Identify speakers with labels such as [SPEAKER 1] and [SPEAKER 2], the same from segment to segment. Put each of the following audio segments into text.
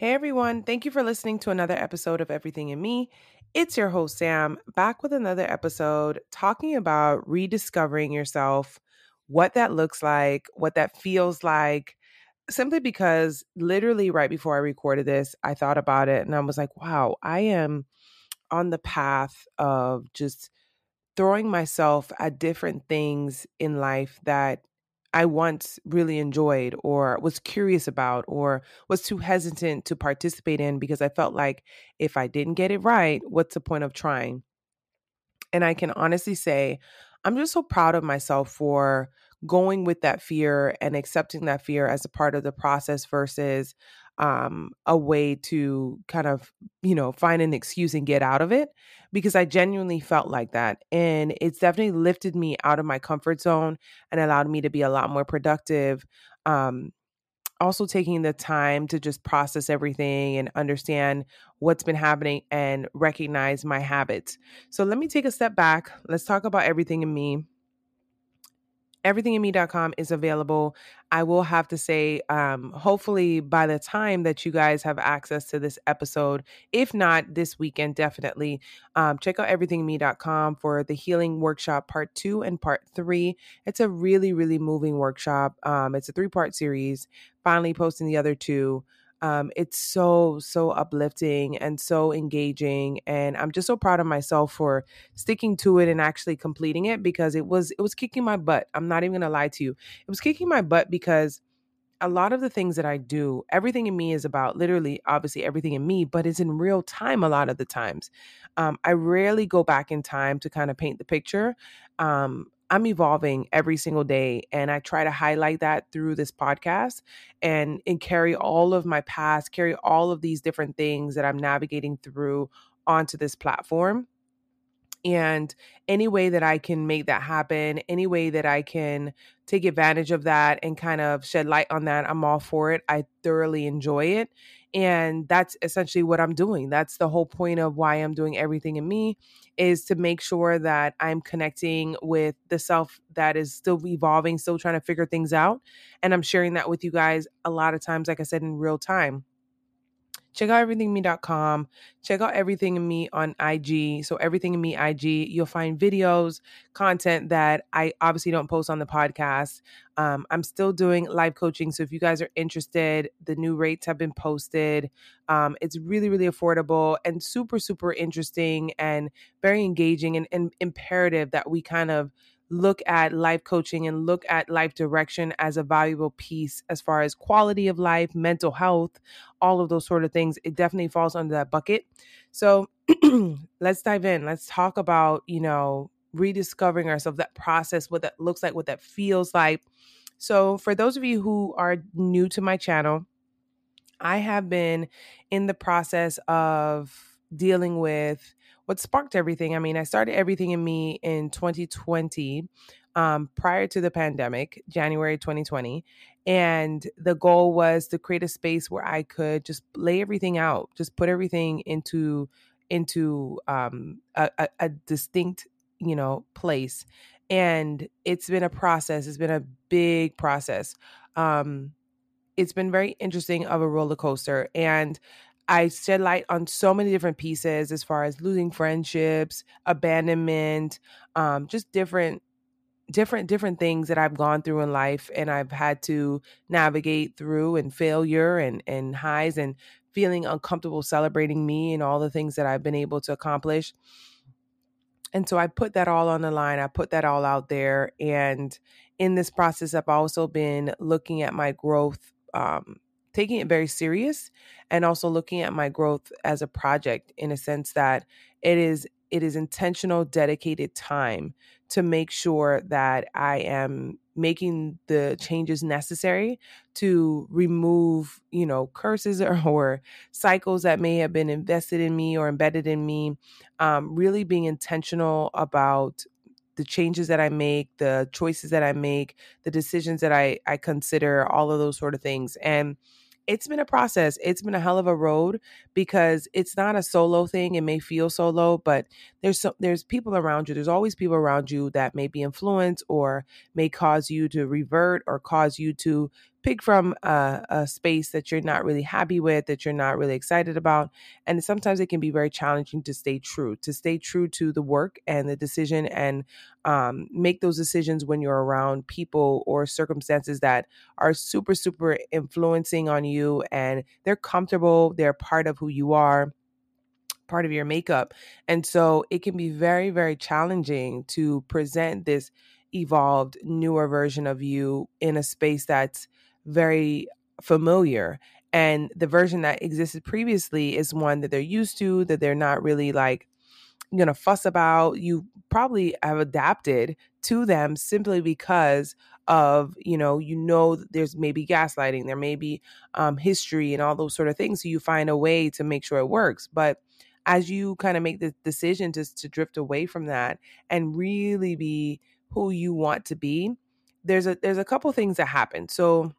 [SPEAKER 1] Hey everyone, thank you for listening to another episode of Everything in Me. It's your host, Sam, back with another episode talking about rediscovering yourself, what that looks like, what that feels like. Simply because literally right before I recorded this, I thought about it and I was like, wow, I am on the path of just throwing myself at different things in life that I once really enjoyed or was curious about or was too hesitant to participate in because I felt like if I didn't get it right, what's the point of trying? And I can honestly say, I'm just so proud of myself for going with that fear and accepting that fear as a part of the process versus um, a way to kind of, you know, find an excuse and get out of it because I genuinely felt like that. And it's definitely lifted me out of my comfort zone and allowed me to be a lot more productive. Um, also taking the time to just process everything and understand what's been happening and recognize my habits. So let me take a step back. Let's talk about everything in me everythinginme.com is available. I will have to say, um, hopefully, by the time that you guys have access to this episode, if not this weekend, definitely um, check out everythinginme.com for the healing workshop part two and part three. It's a really, really moving workshop. Um, it's a three part series. Finally, posting the other two. Um, it's so so uplifting and so engaging and i'm just so proud of myself for sticking to it and actually completing it because it was it was kicking my butt i'm not even gonna lie to you. It was kicking my butt because a lot of the things that i do everything in me is about literally obviously everything in me but it's in real time a lot of the times. Um, i rarely go back in time to kind of paint the picture um, I'm evolving every single day and I try to highlight that through this podcast and and carry all of my past, carry all of these different things that I'm navigating through onto this platform. And any way that I can make that happen, any way that I can take advantage of that and kind of shed light on that, I'm all for it. I thoroughly enjoy it. And that's essentially what I'm doing. That's the whole point of why I'm doing everything in me is to make sure that I'm connecting with the self that is still evolving, still trying to figure things out. And I'm sharing that with you guys a lot of times, like I said, in real time check out everythingme.com check out everything in me on ig so everything in me ig you'll find videos content that i obviously don't post on the podcast. Um, i'm still doing live coaching so if you guys are interested the new rates have been posted. Um, it's really really affordable and super super interesting and very engaging and, and imperative that we kind of look at life coaching and look at life direction as a valuable piece as far as quality of life, mental health, all of those sort of things. It definitely falls under that bucket. So let's dive in. Let's talk about, you know, rediscovering ourselves, that process, what that looks like, what that feels like. So, for those of you who are new to my channel, I have been in the process of dealing with what sparked everything. I mean, I started everything in me in 2020, um, prior to the pandemic, January 2020. And the goal was to create a space where I could just lay everything out, just put everything into into um, a, a, a distinct, you know, place. And it's been a process. It's been a big process. Um, it's been very interesting of a roller coaster. And I shed light on so many different pieces as far as losing friendships, abandonment, um, just different different different things that I've gone through in life and I've had to navigate through and failure and and highs and feeling uncomfortable celebrating me and all the things that I've been able to accomplish. And so I put that all on the line. I put that all out there and in this process I've also been looking at my growth um, taking it very serious and also looking at my growth as a project in a sense that it is it is intentional dedicated time to make sure that I am making the changes necessary to remove, you know, curses or, or cycles that may have been invested in me or embedded in me. Um, really being intentional about the changes that I make, the choices that I make, the decisions that I I consider, all of those sort of things. And it's been a process. It's been a hell of a road because it's not a solo thing. It may feel solo, but there's so, there's people around you. There's always people around you that may be influenced or may cause you to revert or cause you to pick from a, a, space that you're not really happy with, that you're not really excited about. And sometimes it can be very challenging to stay true, to stay true to the work and the decision and um, make those decisions when you're around people or circumstances that are super, super influencing on you and they're comfortable, they're part of who you are part of your makeup. And so it can be very, very challenging to present this evolved, newer version of you in a space that's very familiar. And the version that existed previously is one that they're used to, that they're not really like gonna fuss about. You probably have adapted to them simply because of you know you know there's maybe gaslighting there may be um, history and all those sort of things so you find a way to make sure it works but as you kind of make the decision just to drift away from that and really be who you want to be there's a there's a couple things that happen so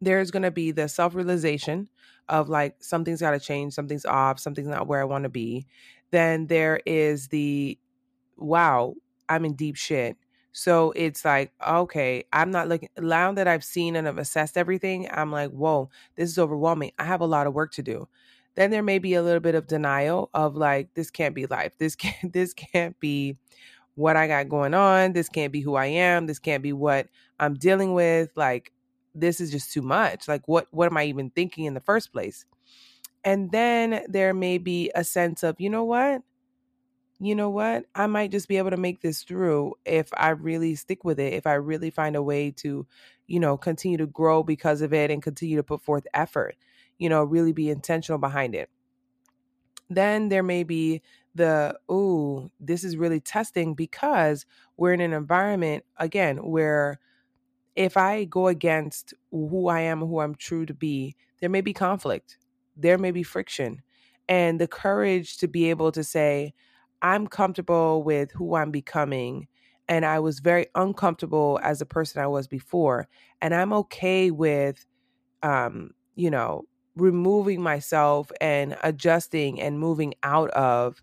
[SPEAKER 1] there's going to be the self realization of like something's got to change, something's off, something's not where I want to be. Then there is the wow, I'm in deep shit. So it's like, okay, I'm not looking, now that I've seen and I've assessed everything, I'm like, whoa, this is overwhelming. I have a lot of work to do. Then there may be a little bit of denial of like, this can't be life. This can't, this can't be what I got going on. This can't be who I am. This can't be what I'm dealing with. Like, this is just too much. Like what what am I even thinking in the first place? And then there may be a sense of, you know what? You know what? I might just be able to make this through if I really stick with it, if I really find a way to, you know, continue to grow because of it and continue to put forth effort, you know, really be intentional behind it. Then there may be the, oh, this is really testing because we're in an environment, again, where if I go against who I am, who I'm true to be, there may be conflict, there may be friction. And the courage to be able to say, I'm comfortable with who I'm becoming. And I was very uncomfortable as a person I was before. And I'm okay with, um, you know, removing myself and adjusting and moving out of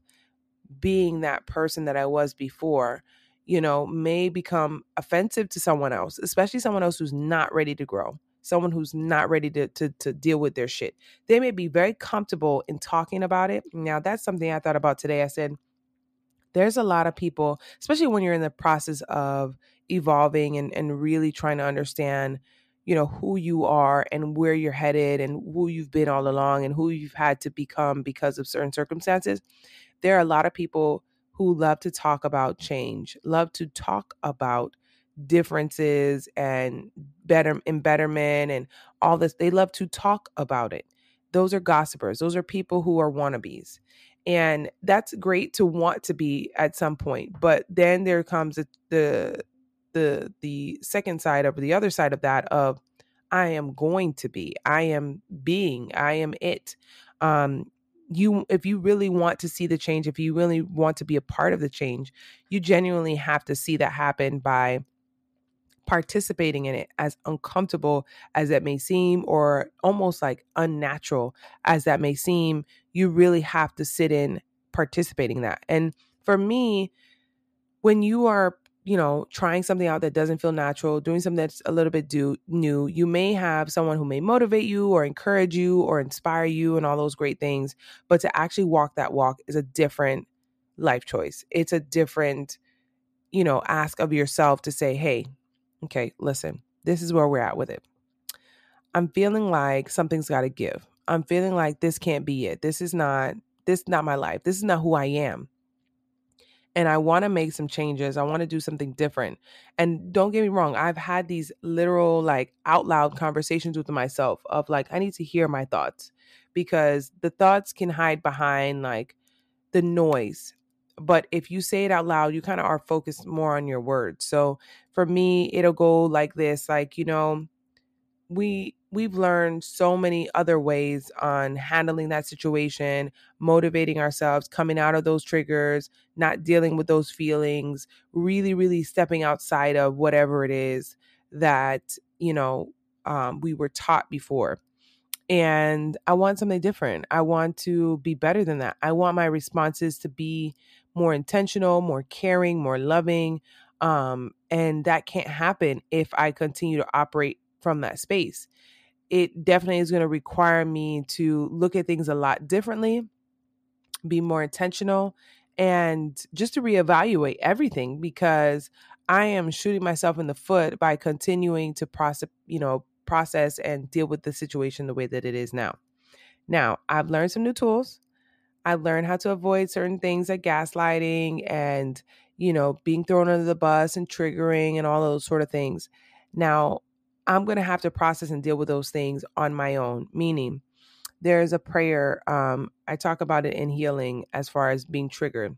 [SPEAKER 1] being that person that I was before you know, may become offensive to someone else, especially someone else who's not ready to grow, someone who's not ready to, to, to deal with their shit. They may be very comfortable in talking about it. Now, that's something I thought about today. I said, there's a lot of people, especially when you're in the process of evolving and, and really trying to understand, you know, who you are and where you're headed and who you've been all along and who you've had to become because of certain circumstances. There are a lot of people who love to talk about change, love to talk about differences and better and betterment and all this. They love to talk about it. Those are gossipers. Those are people who are wannabes. And that's great to want to be at some point. But then there comes the the the, the second side of the other side of that of I am going to be, I am being, I am it. Um, you if you really want to see the change if you really want to be a part of the change you genuinely have to see that happen by participating in it as uncomfortable as that may seem or almost like unnatural as that may seem you really have to sit in participating in that. And for me when you are you know, trying something out that doesn't feel natural, doing something that's a little bit do, new, you may have someone who may motivate you or encourage you or inspire you and all those great things. But to actually walk that walk is a different life choice. It's a different, you know, ask of yourself to say, hey, okay, listen, this is where we're at with it. I'm feeling like something's got to give. I'm feeling like this can't be it. This is not this is not my life. This is not who I am and I want to make some changes. I want to do something different. And don't get me wrong, I've had these literal, like out loud conversations with myself of like, I need to hear my thoughts because the thoughts can hide behind like the noise. But if you say it out loud, you kind of are focused more on your words. So for me, it'll go like this like, you know, we we've learned so many other ways on handling that situation, motivating ourselves, coming out of those triggers, not dealing with those feelings, really, really stepping outside of whatever it is that, you know, um, we were taught before. And I want something different. I want to be better than that. I want my responses to be more intentional, more caring, more loving. Um, and that can't happen if I continue to operate from that space. It definitely is going to require me to look at things a lot differently, be more intentional, and just to reevaluate everything because I am shooting myself in the foot by continuing to process, you know, process and deal with the situation the way that it is now. Now, I've learned some new tools. I've learned how to avoid certain things like gaslighting and, you know, being thrown under the bus and triggering and all those sort of things. Now, I'm going to have to process and deal with those things on my own, meaning there's a prayer. Um, I talk about it in healing as far as being triggered.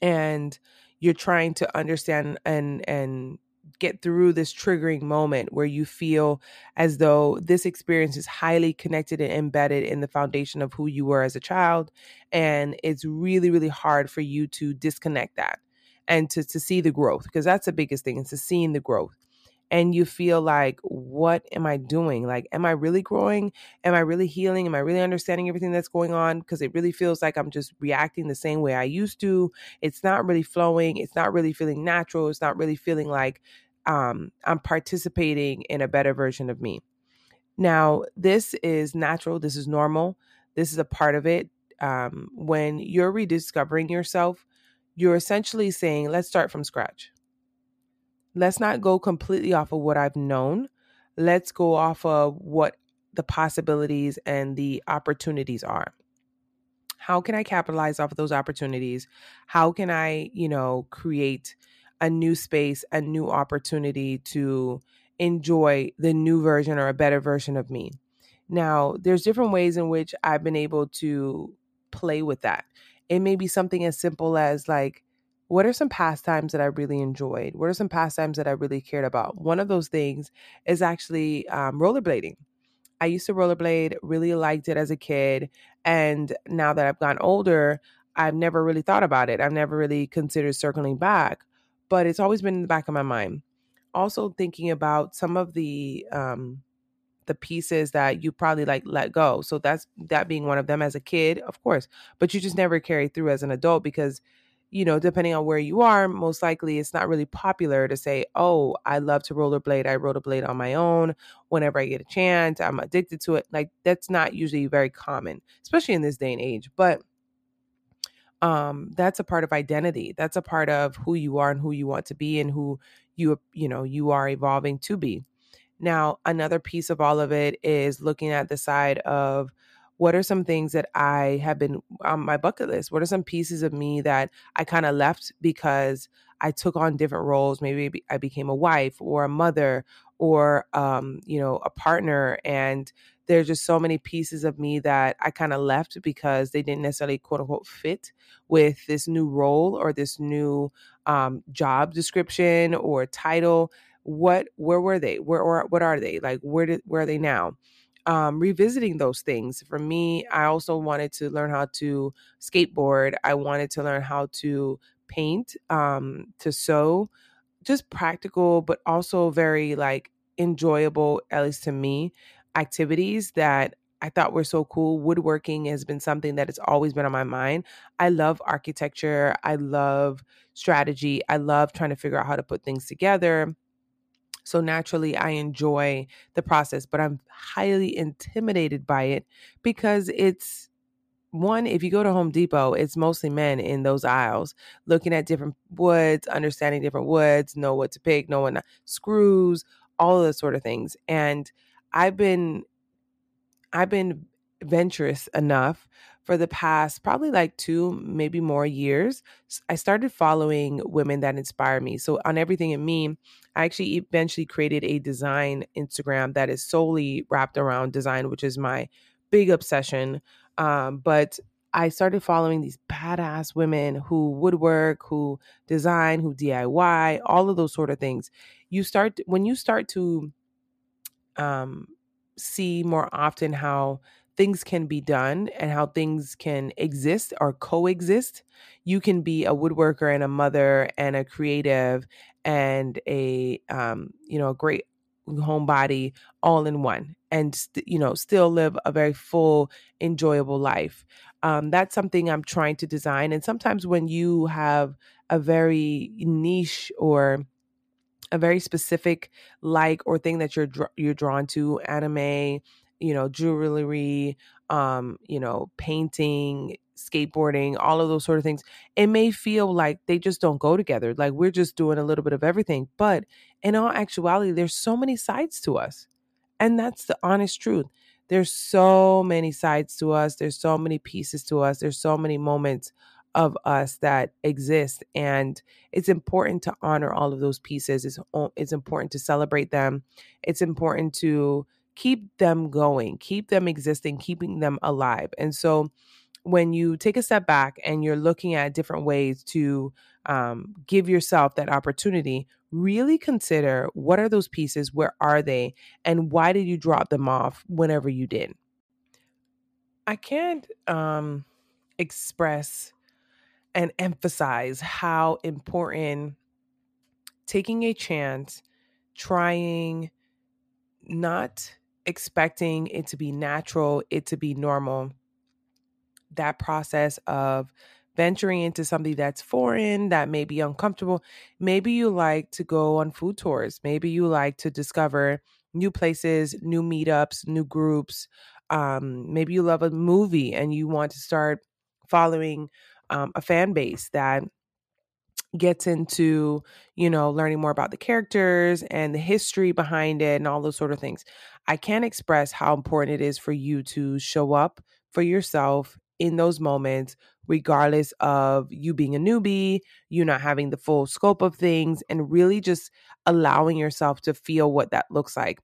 [SPEAKER 1] And you're trying to understand and and get through this triggering moment where you feel as though this experience is highly connected and embedded in the foundation of who you were as a child and it's really really hard for you to disconnect that and to to see the growth because that's the biggest thing is to seeing the growth and you feel like, what am I doing? Like, am I really growing? Am I really healing? Am I really understanding everything that's going on? Because it really feels like I'm just reacting the same way I used to. It's not really flowing. It's not really feeling natural. It's not really feeling like um, I'm participating in a better version of me. Now, this is natural. This is normal. This is a part of it. Um, when you're rediscovering yourself, you're essentially saying, let's start from scratch let's not go completely off of what I've known. Let's go off of what the possibilities and the opportunities are. How can I capitalize off of those opportunities? How can I, you know, create a new space, a new opportunity to enjoy the new version or a better version of me? Now, there's different ways in which I've been able to play with that. It may be something as simple as like what are some pastimes that I really enjoyed? What are some pastimes that I really cared about? One of those things is actually um, rollerblading. I used to rollerblade, really liked it as a kid. And now that I've gotten older, I've never really thought about it. I've never really considered circling back, but it's always been in the back of my mind. Also, thinking about some of the, um, the pieces that you probably like let go. So that's that being one of them as a kid, of course, but you just never carry through as an adult because you know, depending on where you are, most likely it's not really popular to say, oh, I love to rollerblade. I rollerblade on my own whenever I get a chance. I'm addicted to it. Like that's not usually very common, especially in this day and age. But um, that's a part of identity. That's a part of who you are and who you want to be and who you, you know, you are evolving to be. Now, another piece of all of it is looking at the side of what are some things that I have been on my bucket list? What are some pieces of me that I kind of left because I took on different roles? Maybe I became a wife or a mother or, um, you know, a partner. And there's just so many pieces of me that I kind of left because they didn't necessarily quote unquote fit with this new role or this new um, job description or title. What, where were they? Where, or what are they? Like, where did, where are they now? Um, revisiting those things. For me, I also wanted to learn how to skateboard. I wanted to learn how to paint, um, to sew, just practical, but also very like enjoyable, at least to me, activities that I thought were so cool. Woodworking has been something that has always been on my mind. I love architecture. I love strategy. I love trying to figure out how to put things together. So naturally, I enjoy the process, but I'm highly intimidated by it because it's one, if you go to Home Depot, it's mostly men in those aisles looking at different woods, understanding different woods, know what to pick, know what screws, all of those sort of things. And I've been I've been venturous enough for the past probably like two, maybe more years, I started following women that inspire me. So on everything in me, I actually eventually created a design Instagram that is solely wrapped around design, which is my big obsession. Um, but I started following these badass women who woodwork, who design, who DIY, all of those sort of things. You start when you start to um, see more often how things can be done and how things can exist or coexist. You can be a woodworker and a mother and a creative and a um, you know a great homebody all in one and st- you know still live a very full enjoyable life um, that's something i'm trying to design and sometimes when you have a very niche or a very specific like or thing that you're you're drawn to anime you know jewelry um you know painting skateboarding all of those sort of things. It may feel like they just don't go together like we're just doing a little bit of everything but in all actuality there's so many sides to us and that's the honest truth. There's so many sides to us there's so many pieces to us there's so many moments of us that exist and it's important to honor all of those pieces it's, it's important to celebrate them it's important to keep them going keep them existing keeping them alive. And so when you take a step back and you're looking at different ways to um, give yourself that opportunity really consider what are those pieces where are they and why did you drop them off whenever you did? I can't um, express and emphasize how important taking a chance, trying, not expecting it to be natural, it to be normal. That process of venturing into something that's foreign, that may be uncomfortable. Maybe you like to go on food tours. Maybe you like to discover new places, new meetups, new groups. Um, maybe you love a movie and you want to start following um, a fan base that gets into you know learning more about the characters and the history behind it and all those sort of things i can't express how important it is for you to show up for yourself in those moments regardless of you being a newbie you not having the full scope of things and really just allowing yourself to feel what that looks like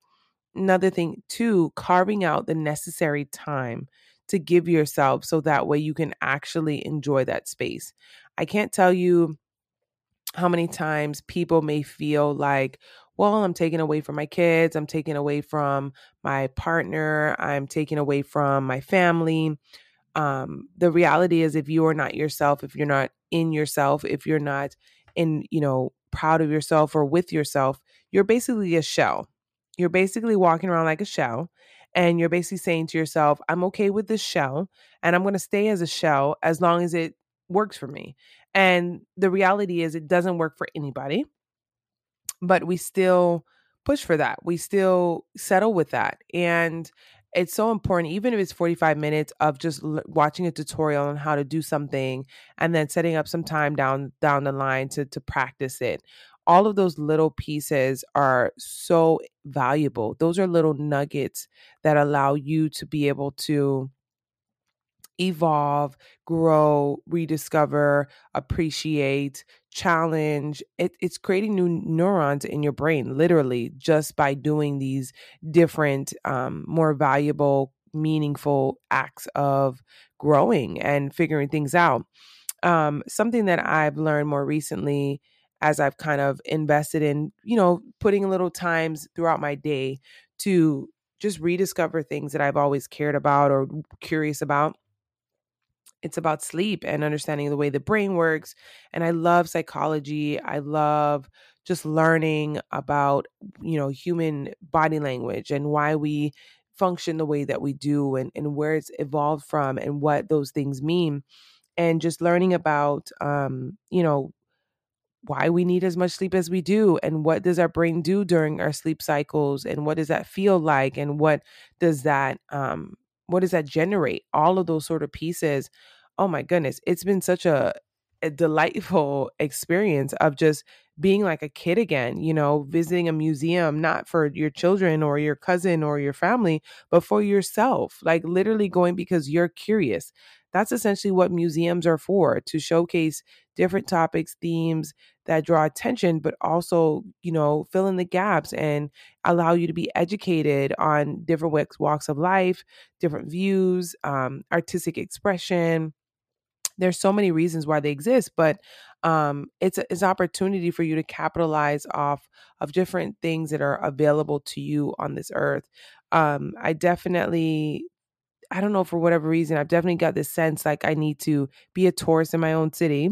[SPEAKER 1] another thing too carving out the necessary time to give yourself so that way you can actually enjoy that space. I can't tell you how many times people may feel like, well, I'm taking away from my kids, I'm taking away from my partner, I'm taking away from my family. Um, the reality is, if you are not yourself, if you're not in yourself, if you're not in, you know, proud of yourself or with yourself, you're basically a shell. You're basically walking around like a shell and you're basically saying to yourself, I'm okay with this shell and I'm going to stay as a shell as long as it works for me. And the reality is, it doesn't work for anybody, but we still push for that. We still settle with that. And it's so important, even if it's 45 minutes of just l- watching a tutorial on how to do something and then setting up some time down down the line to to practice it all of those little pieces are so valuable. Those are little nuggets that allow you to be able to evolve, grow, rediscover, appreciate, challenge. It, it's creating new neurons in your brain, literally, just by doing these different, um, more valuable, meaningful acts of growing and figuring things out. Um, something that I've learned more recently as I've kind of invested in, you know, putting little times throughout my day to just rediscover things that I've always cared about or curious about. It's about sleep and understanding the way the brain works. And I love psychology. I love just learning about, you know, human body language and why we function the way that we do and, and where it's evolved from and what those things mean. And just learning about, um, you know, why we need as much sleep as we do and what does our brain do during our sleep cycles and what does that feel like and what does that um what does that generate all of those sort of pieces oh my goodness it's been such a, a delightful experience of just being like a kid again, you know, visiting a museum, not for your children or your cousin or your family, but for yourself, like literally going because you're curious. That's essentially what museums are for to showcase different topics, themes that draw attention, but also, you know, fill in the gaps and allow you to be educated on different walks of life, different views, um, artistic expression. There's so many reasons why they exist, but um, it's it's an opportunity for you to capitalize off of different things that are available to you on this earth. Um, I definitely I don't know for whatever reason, I've definitely got this sense like I need to be a tourist in my own city.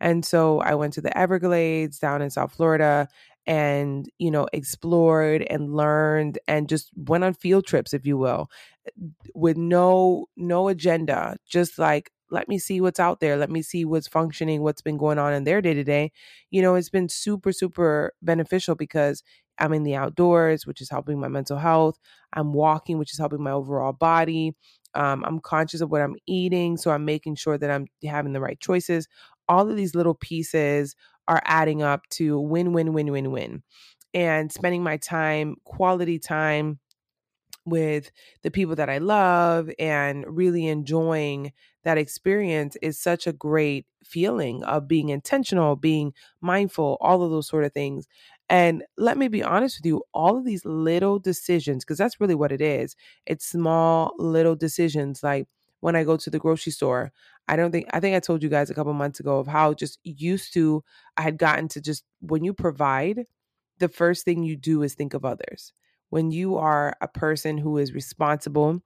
[SPEAKER 1] And so I went to the Everglades down in South Florida and, you know, explored and learned and just went on field trips, if you will, with no no agenda, just like let me see what's out there. Let me see what's functioning, what's been going on in their day to day. You know, it's been super, super beneficial because I'm in the outdoors, which is helping my mental health. I'm walking, which is helping my overall body. Um, I'm conscious of what I'm eating. So I'm making sure that I'm having the right choices. All of these little pieces are adding up to win, win, win, win, win. And spending my time, quality time, with the people that I love and really enjoying that experience is such a great feeling of being intentional, being mindful, all of those sort of things. And let me be honest with you, all of these little decisions, because that's really what it is. It's small little decisions like when I go to the grocery store. I don't think I think I told you guys a couple months ago of how just used to I had gotten to just when you provide, the first thing you do is think of others when you are a person who is responsible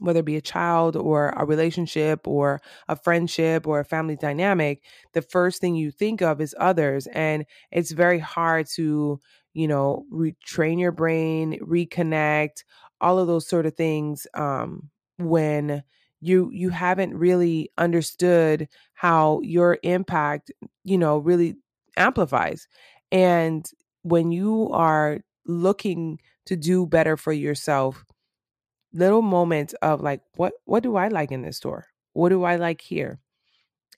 [SPEAKER 1] whether it be a child or a relationship or a friendship or a family dynamic, the first thing you think of is others. And it's very hard to, you know, retrain your brain, reconnect, all of those sort of things um, when you you haven't really understood how your impact, you know, really amplifies. And when you are looking to do better for yourself little moments of like what what do i like in this store? What do i like here?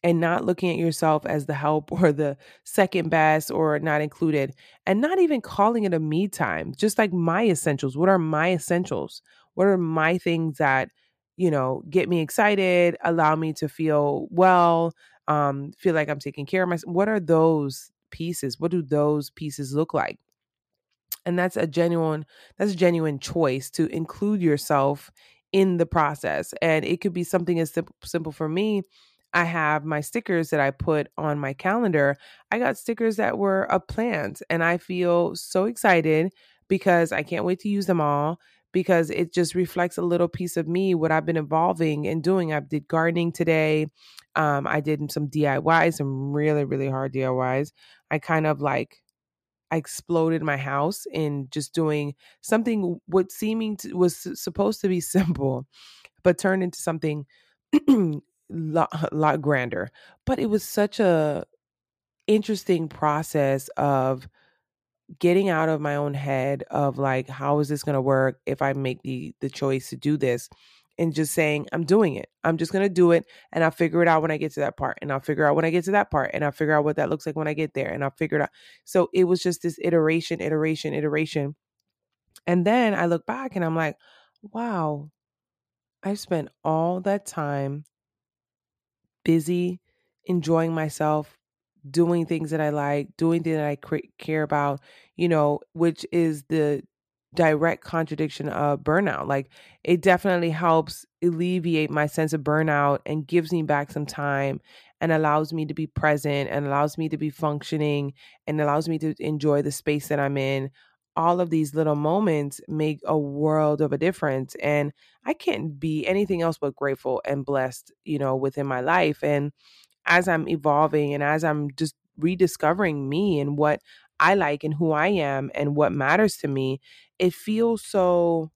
[SPEAKER 1] And not looking at yourself as the help or the second best or not included and not even calling it a me time just like my essentials. What are my essentials? What are my things that you know get me excited allow me to feel well um feel like i'm taking care of myself what are those pieces? What do those pieces look like and that's a genuine that's a genuine choice to include yourself in the process and it could be something as simple, simple for me i have my stickers that i put on my calendar i got stickers that were of plants and i feel so excited because i can't wait to use them all because it just reflects a little piece of me what i've been evolving and doing. I did gardening today um, i did some diy some really really hard diys i kind of like I exploded my house in just doing something what seeming to, was supposed to be simple, but turned into something lot, lot grander. But it was such a interesting process of getting out of my own head of like how is this going to work if I make the the choice to do this and just saying, I'm doing it. I'm just going to do it and I'll figure it out when I get to that part. And I'll figure out when I get to that part and I'll figure out what that looks like when I get there and I'll figure it out. So it was just this iteration, iteration, iteration. And then I look back and I'm like, wow, I've spent all that time busy enjoying myself, doing things that I like, doing things that I care about, you know, which is the direct contradiction of burnout. Like it definitely helps alleviate my sense of burnout and gives me back some time and allows me to be present and allows me to be functioning and allows me to enjoy the space that I'm in. All of these little moments make a world of a difference. And I can't be anything else but grateful and blessed, you know, within my life. And as I'm evolving and as I'm just rediscovering me and what I like and who I am and what matters to me, it feels so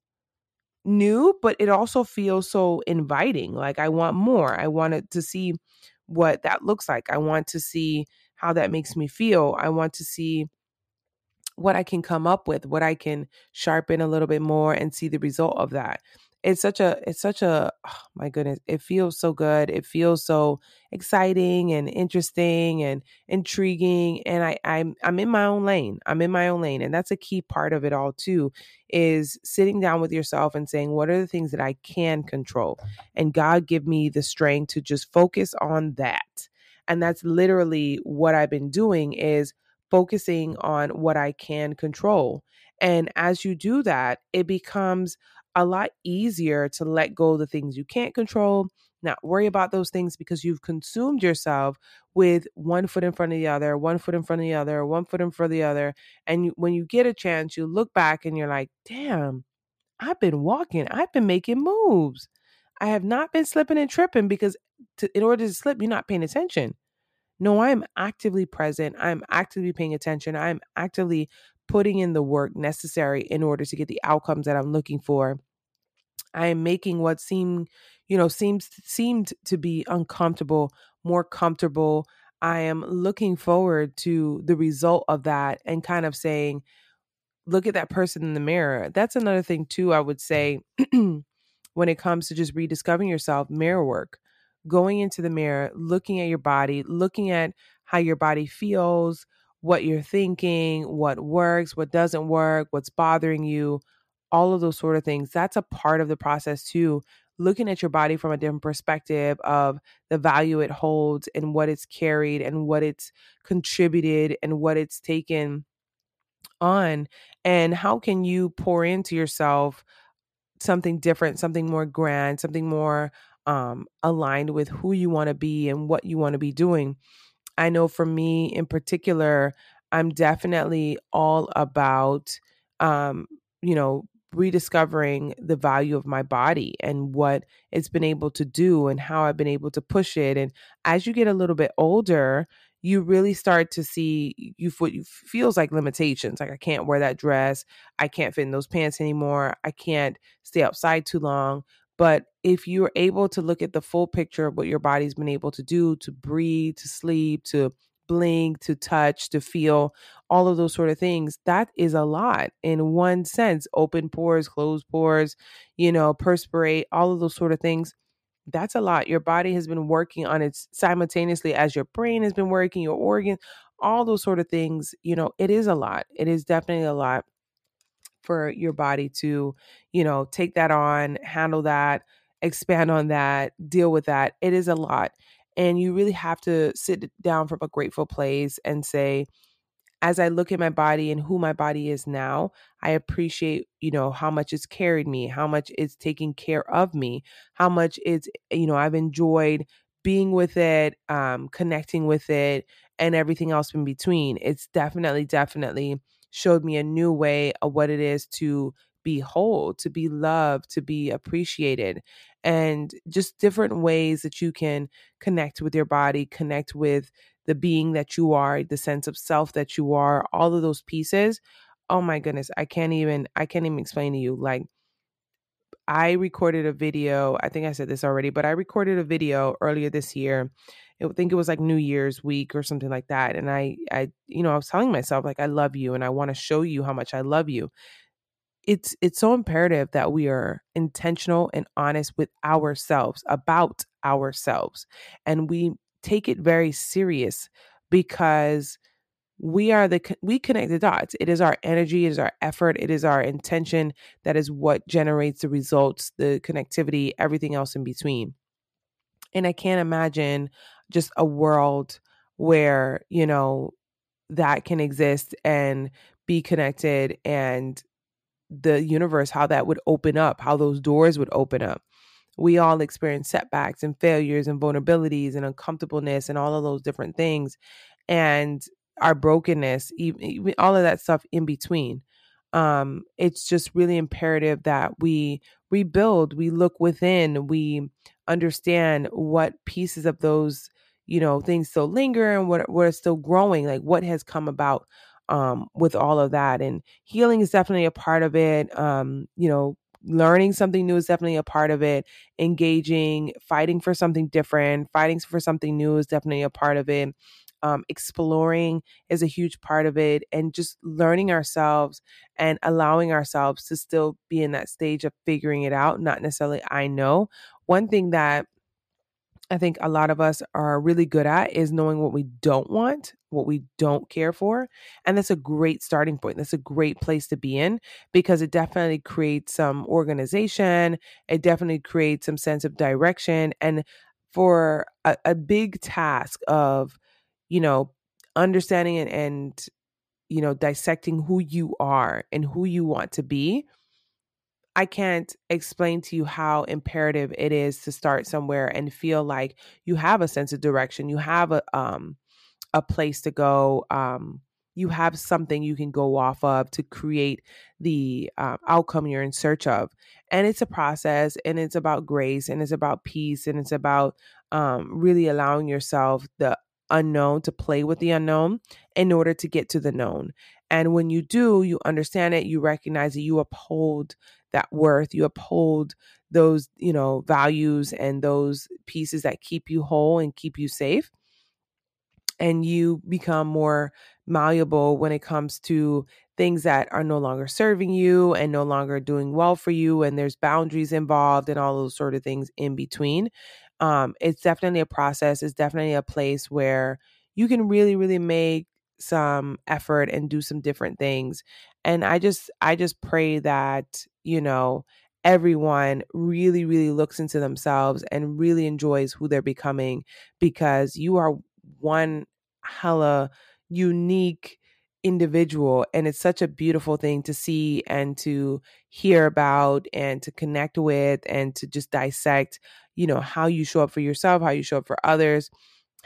[SPEAKER 1] new, but it also feels so inviting. Like I want more. I wanted to see what that looks like. I want to see how that makes me feel. I want to see what I can come up with, what I can sharpen a little bit more and see the result of that it's such a it's such a oh my goodness it feels so good it feels so exciting and interesting and intriguing and i i'm i'm in my own lane i'm in my own lane and that's a key part of it all too is sitting down with yourself and saying what are the things that i can control? And god give me the strength to just focus on that and that's literally what i've been doing is focusing on what i can control and as you do that it becomes a lot easier to let go of the things you can't control, not worry about those things because you've consumed yourself with one foot in front of the other, one foot in front of the other, one foot in front of the other. And you, when you get a chance, you look back and you're like, damn, I've been walking, I've been making moves. I have not been slipping and tripping because to, in order to slip, you're not paying attention. No, I'm actively present. I'm actively paying attention. I'm actively putting in the work necessary in order to get the outcomes that I'm looking for. I am making what seem, you know, seems seemed to be uncomfortable, more comfortable. I am looking forward to the result of that and kind of saying, look at that person in the mirror. That's another thing too, I would say when it comes to just rediscovering yourself, mirror work. Going into the mirror, looking at your body, looking at how your body feels, what you're thinking, what works, what doesn't work, what's bothering you, all of those sort of things. That's a part of the process too. Looking at your body from a different perspective of the value it holds and what it's carried and what it's contributed and what it's taken on. And how can you pour into yourself something different, something more grand, something more um, aligned with who you want to be and what you want to be doing? I know for me in particular, I'm definitely all about, um, you know, rediscovering the value of my body and what it's been able to do and how I've been able to push it. And as you get a little bit older, you really start to see you what feels like limitations. Like I can't wear that dress, I can't fit in those pants anymore, I can't stay outside too long. But if you're able to look at the full picture of what your body's been able to do to breathe, to sleep, to blink, to touch, to feel, all of those sort of things, that is a lot in one sense. Open pores, closed pores, you know, perspirate, all of those sort of things. That's a lot. Your body has been working on it simultaneously as your brain has been working, your organ, all those sort of things. You know, it is a lot. It is definitely a lot for your body to, you know, take that on, handle that, expand on that, deal with that. It is a lot. And you really have to sit down from a grateful place and say, as I look at my body and who my body is now, I appreciate, you know, how much it's carried me, how much it's taking care of me, how much it's, you know, I've enjoyed being with it, um, connecting with it, and everything else in between. It's definitely, definitely showed me a new way of what it is to be whole, to be loved, to be appreciated, and just different ways that you can connect with your body, connect with the being that you are, the sense of self that you are, all of those pieces. Oh my goodness, I can't even I can't even explain to you like I recorded a video. I think I said this already, but I recorded a video earlier this year I think it was like New Year's week or something like that. And I, I, you know, I was telling myself like I love you and I want to show you how much I love you. It's it's so imperative that we are intentional and honest with ourselves about ourselves, and we take it very serious because we are the we connect the dots it is our energy it is our effort it is our intention that is what generates the results the connectivity everything else in between and i can't imagine just a world where, you know, that can exist and be connected and the universe, how that would open up, how those doors would open up. We all experience setbacks and failures and vulnerabilities and uncomfortableness and all of those different things. And our brokenness, even, all of that stuff in between. Um, it's just really imperative that we rebuild, we look within, we understand what pieces of those you know things still linger and what what is still growing like what has come about um with all of that and healing is definitely a part of it um you know learning something new is definitely a part of it. Engaging fighting for something different fighting for something new is definitely a part of it. Um, exploring is a huge part of it and just learning ourselves and allowing ourselves to still be in that stage of figuring it out not necessarily i know. One thing that I think a lot of us are really good at is knowing what we don't want, what we don't care for. And that's a great starting point. That's a great place to be in because it definitely creates some organization. It definitely creates some sense of direction. And for a, a big task of, you know, understanding and, and, you know, dissecting who you are and who you want to be, I can't explain to you how imperative it is to start somewhere and feel like you have a sense of direction. You have a um a place to go. Um, you have something you can go off of to create the uh, outcome you're in search of. And it's a process, and it's about grace, and it's about peace, and it's about um, really allowing yourself the unknown to play with the unknown in order to get to the known. And when you do, you understand it, you recognize it, you uphold that worth, you uphold those, you know, values and those pieces that keep you whole and keep you safe. And you become more malleable when it comes to things that are no longer serving you and no longer doing well for you and there's boundaries involved and all those sort of things in between um, it's definitely a process it's definitely a place where you can really really make some effort and do some different things and i just i just pray that you know everyone really really looks into themselves and really enjoys who they're becoming because you are one hella unique individual and it's such a beautiful thing to see and to hear about and to connect with and to just dissect you know how you show up for yourself how you show up for others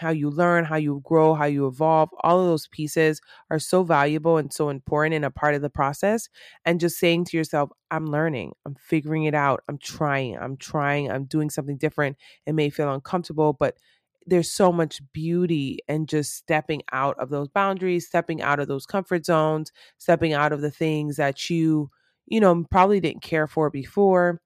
[SPEAKER 1] how you learn how you grow how you evolve all of those pieces are so valuable and so important and a part of the process and just saying to yourself i'm learning i'm figuring it out i'm trying i'm trying i'm doing something different. It may feel uncomfortable but there's so much beauty and just stepping out of those boundaries, stepping out of those comfort zones, stepping out of the things that you, you know, probably didn't care for before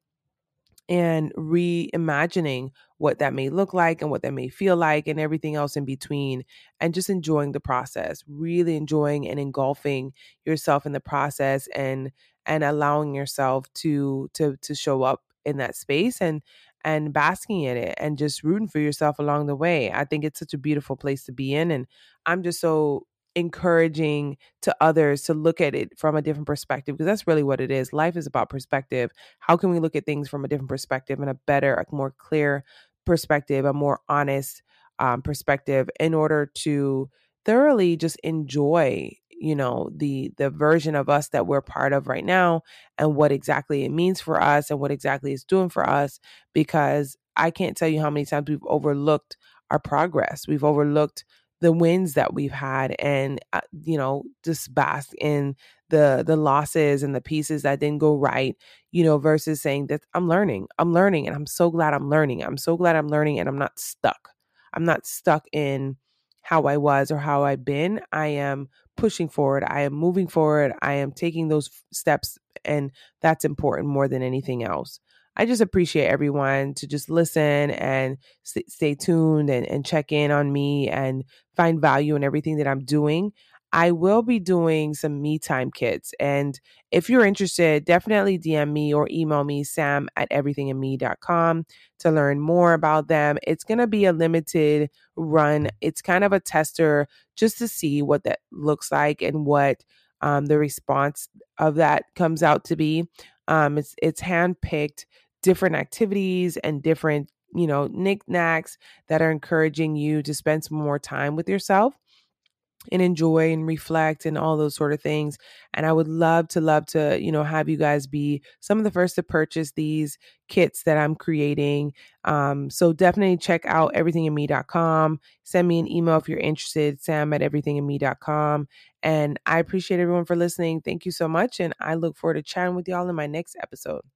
[SPEAKER 1] and reimagining what that may look like and what that may feel like and everything else in between and just enjoying the process really enjoying and engulfing yourself in the process and and allowing yourself to to to show up in that space and and basking in it and just rooting for yourself along the way. I think it's such a beautiful place to be in. And I'm just so encouraging to others to look at it from a different perspective because that's really what it is. Life is about perspective. How can we look at things from a different perspective and a better, a more clear perspective, a more honest um, perspective in order to thoroughly just enjoy you know the the version of us that we're part of right now and what exactly it means for us and what exactly it's doing for us because i can't tell you how many times we've overlooked our progress. We've overlooked the wins that we've had and uh, you know just bask in the the losses and the pieces that didn't go right you know versus saying that i'm learning i'm learning and i'm so glad i'm learning i'm so glad i'm learning and i'm not stuck i'm not stuck in how i was or how i've been i am pushing forward. I am moving forward. I am taking those steps, and that's important more than anything else. I just appreciate everyone to just listen and stay tuned and, and check in on me and find value in everything that I'm doing. I will be doing some me time kits. And if you're interested, definitely DM me or email me, sam at everythingandme.com to learn more about them. It's going to be a limited run. It's kind of a tester just to see what that looks like and what um, the response of that comes out to be. Um, it's it's handpicked different activities and different you know knickknacks that are encouraging you to spend some more time with yourself and enjoy and reflect and all those sort of things. And I would love to love to, you know, have you guys be some of the first to purchase these kits that I'm creating. Um, so definitely check out everythingandme.com. Send me an email if you're interested, sam at everythingandme.com. And I appreciate everyone for listening. Thank you so much. And I look forward to chatting with y'all in my next episode.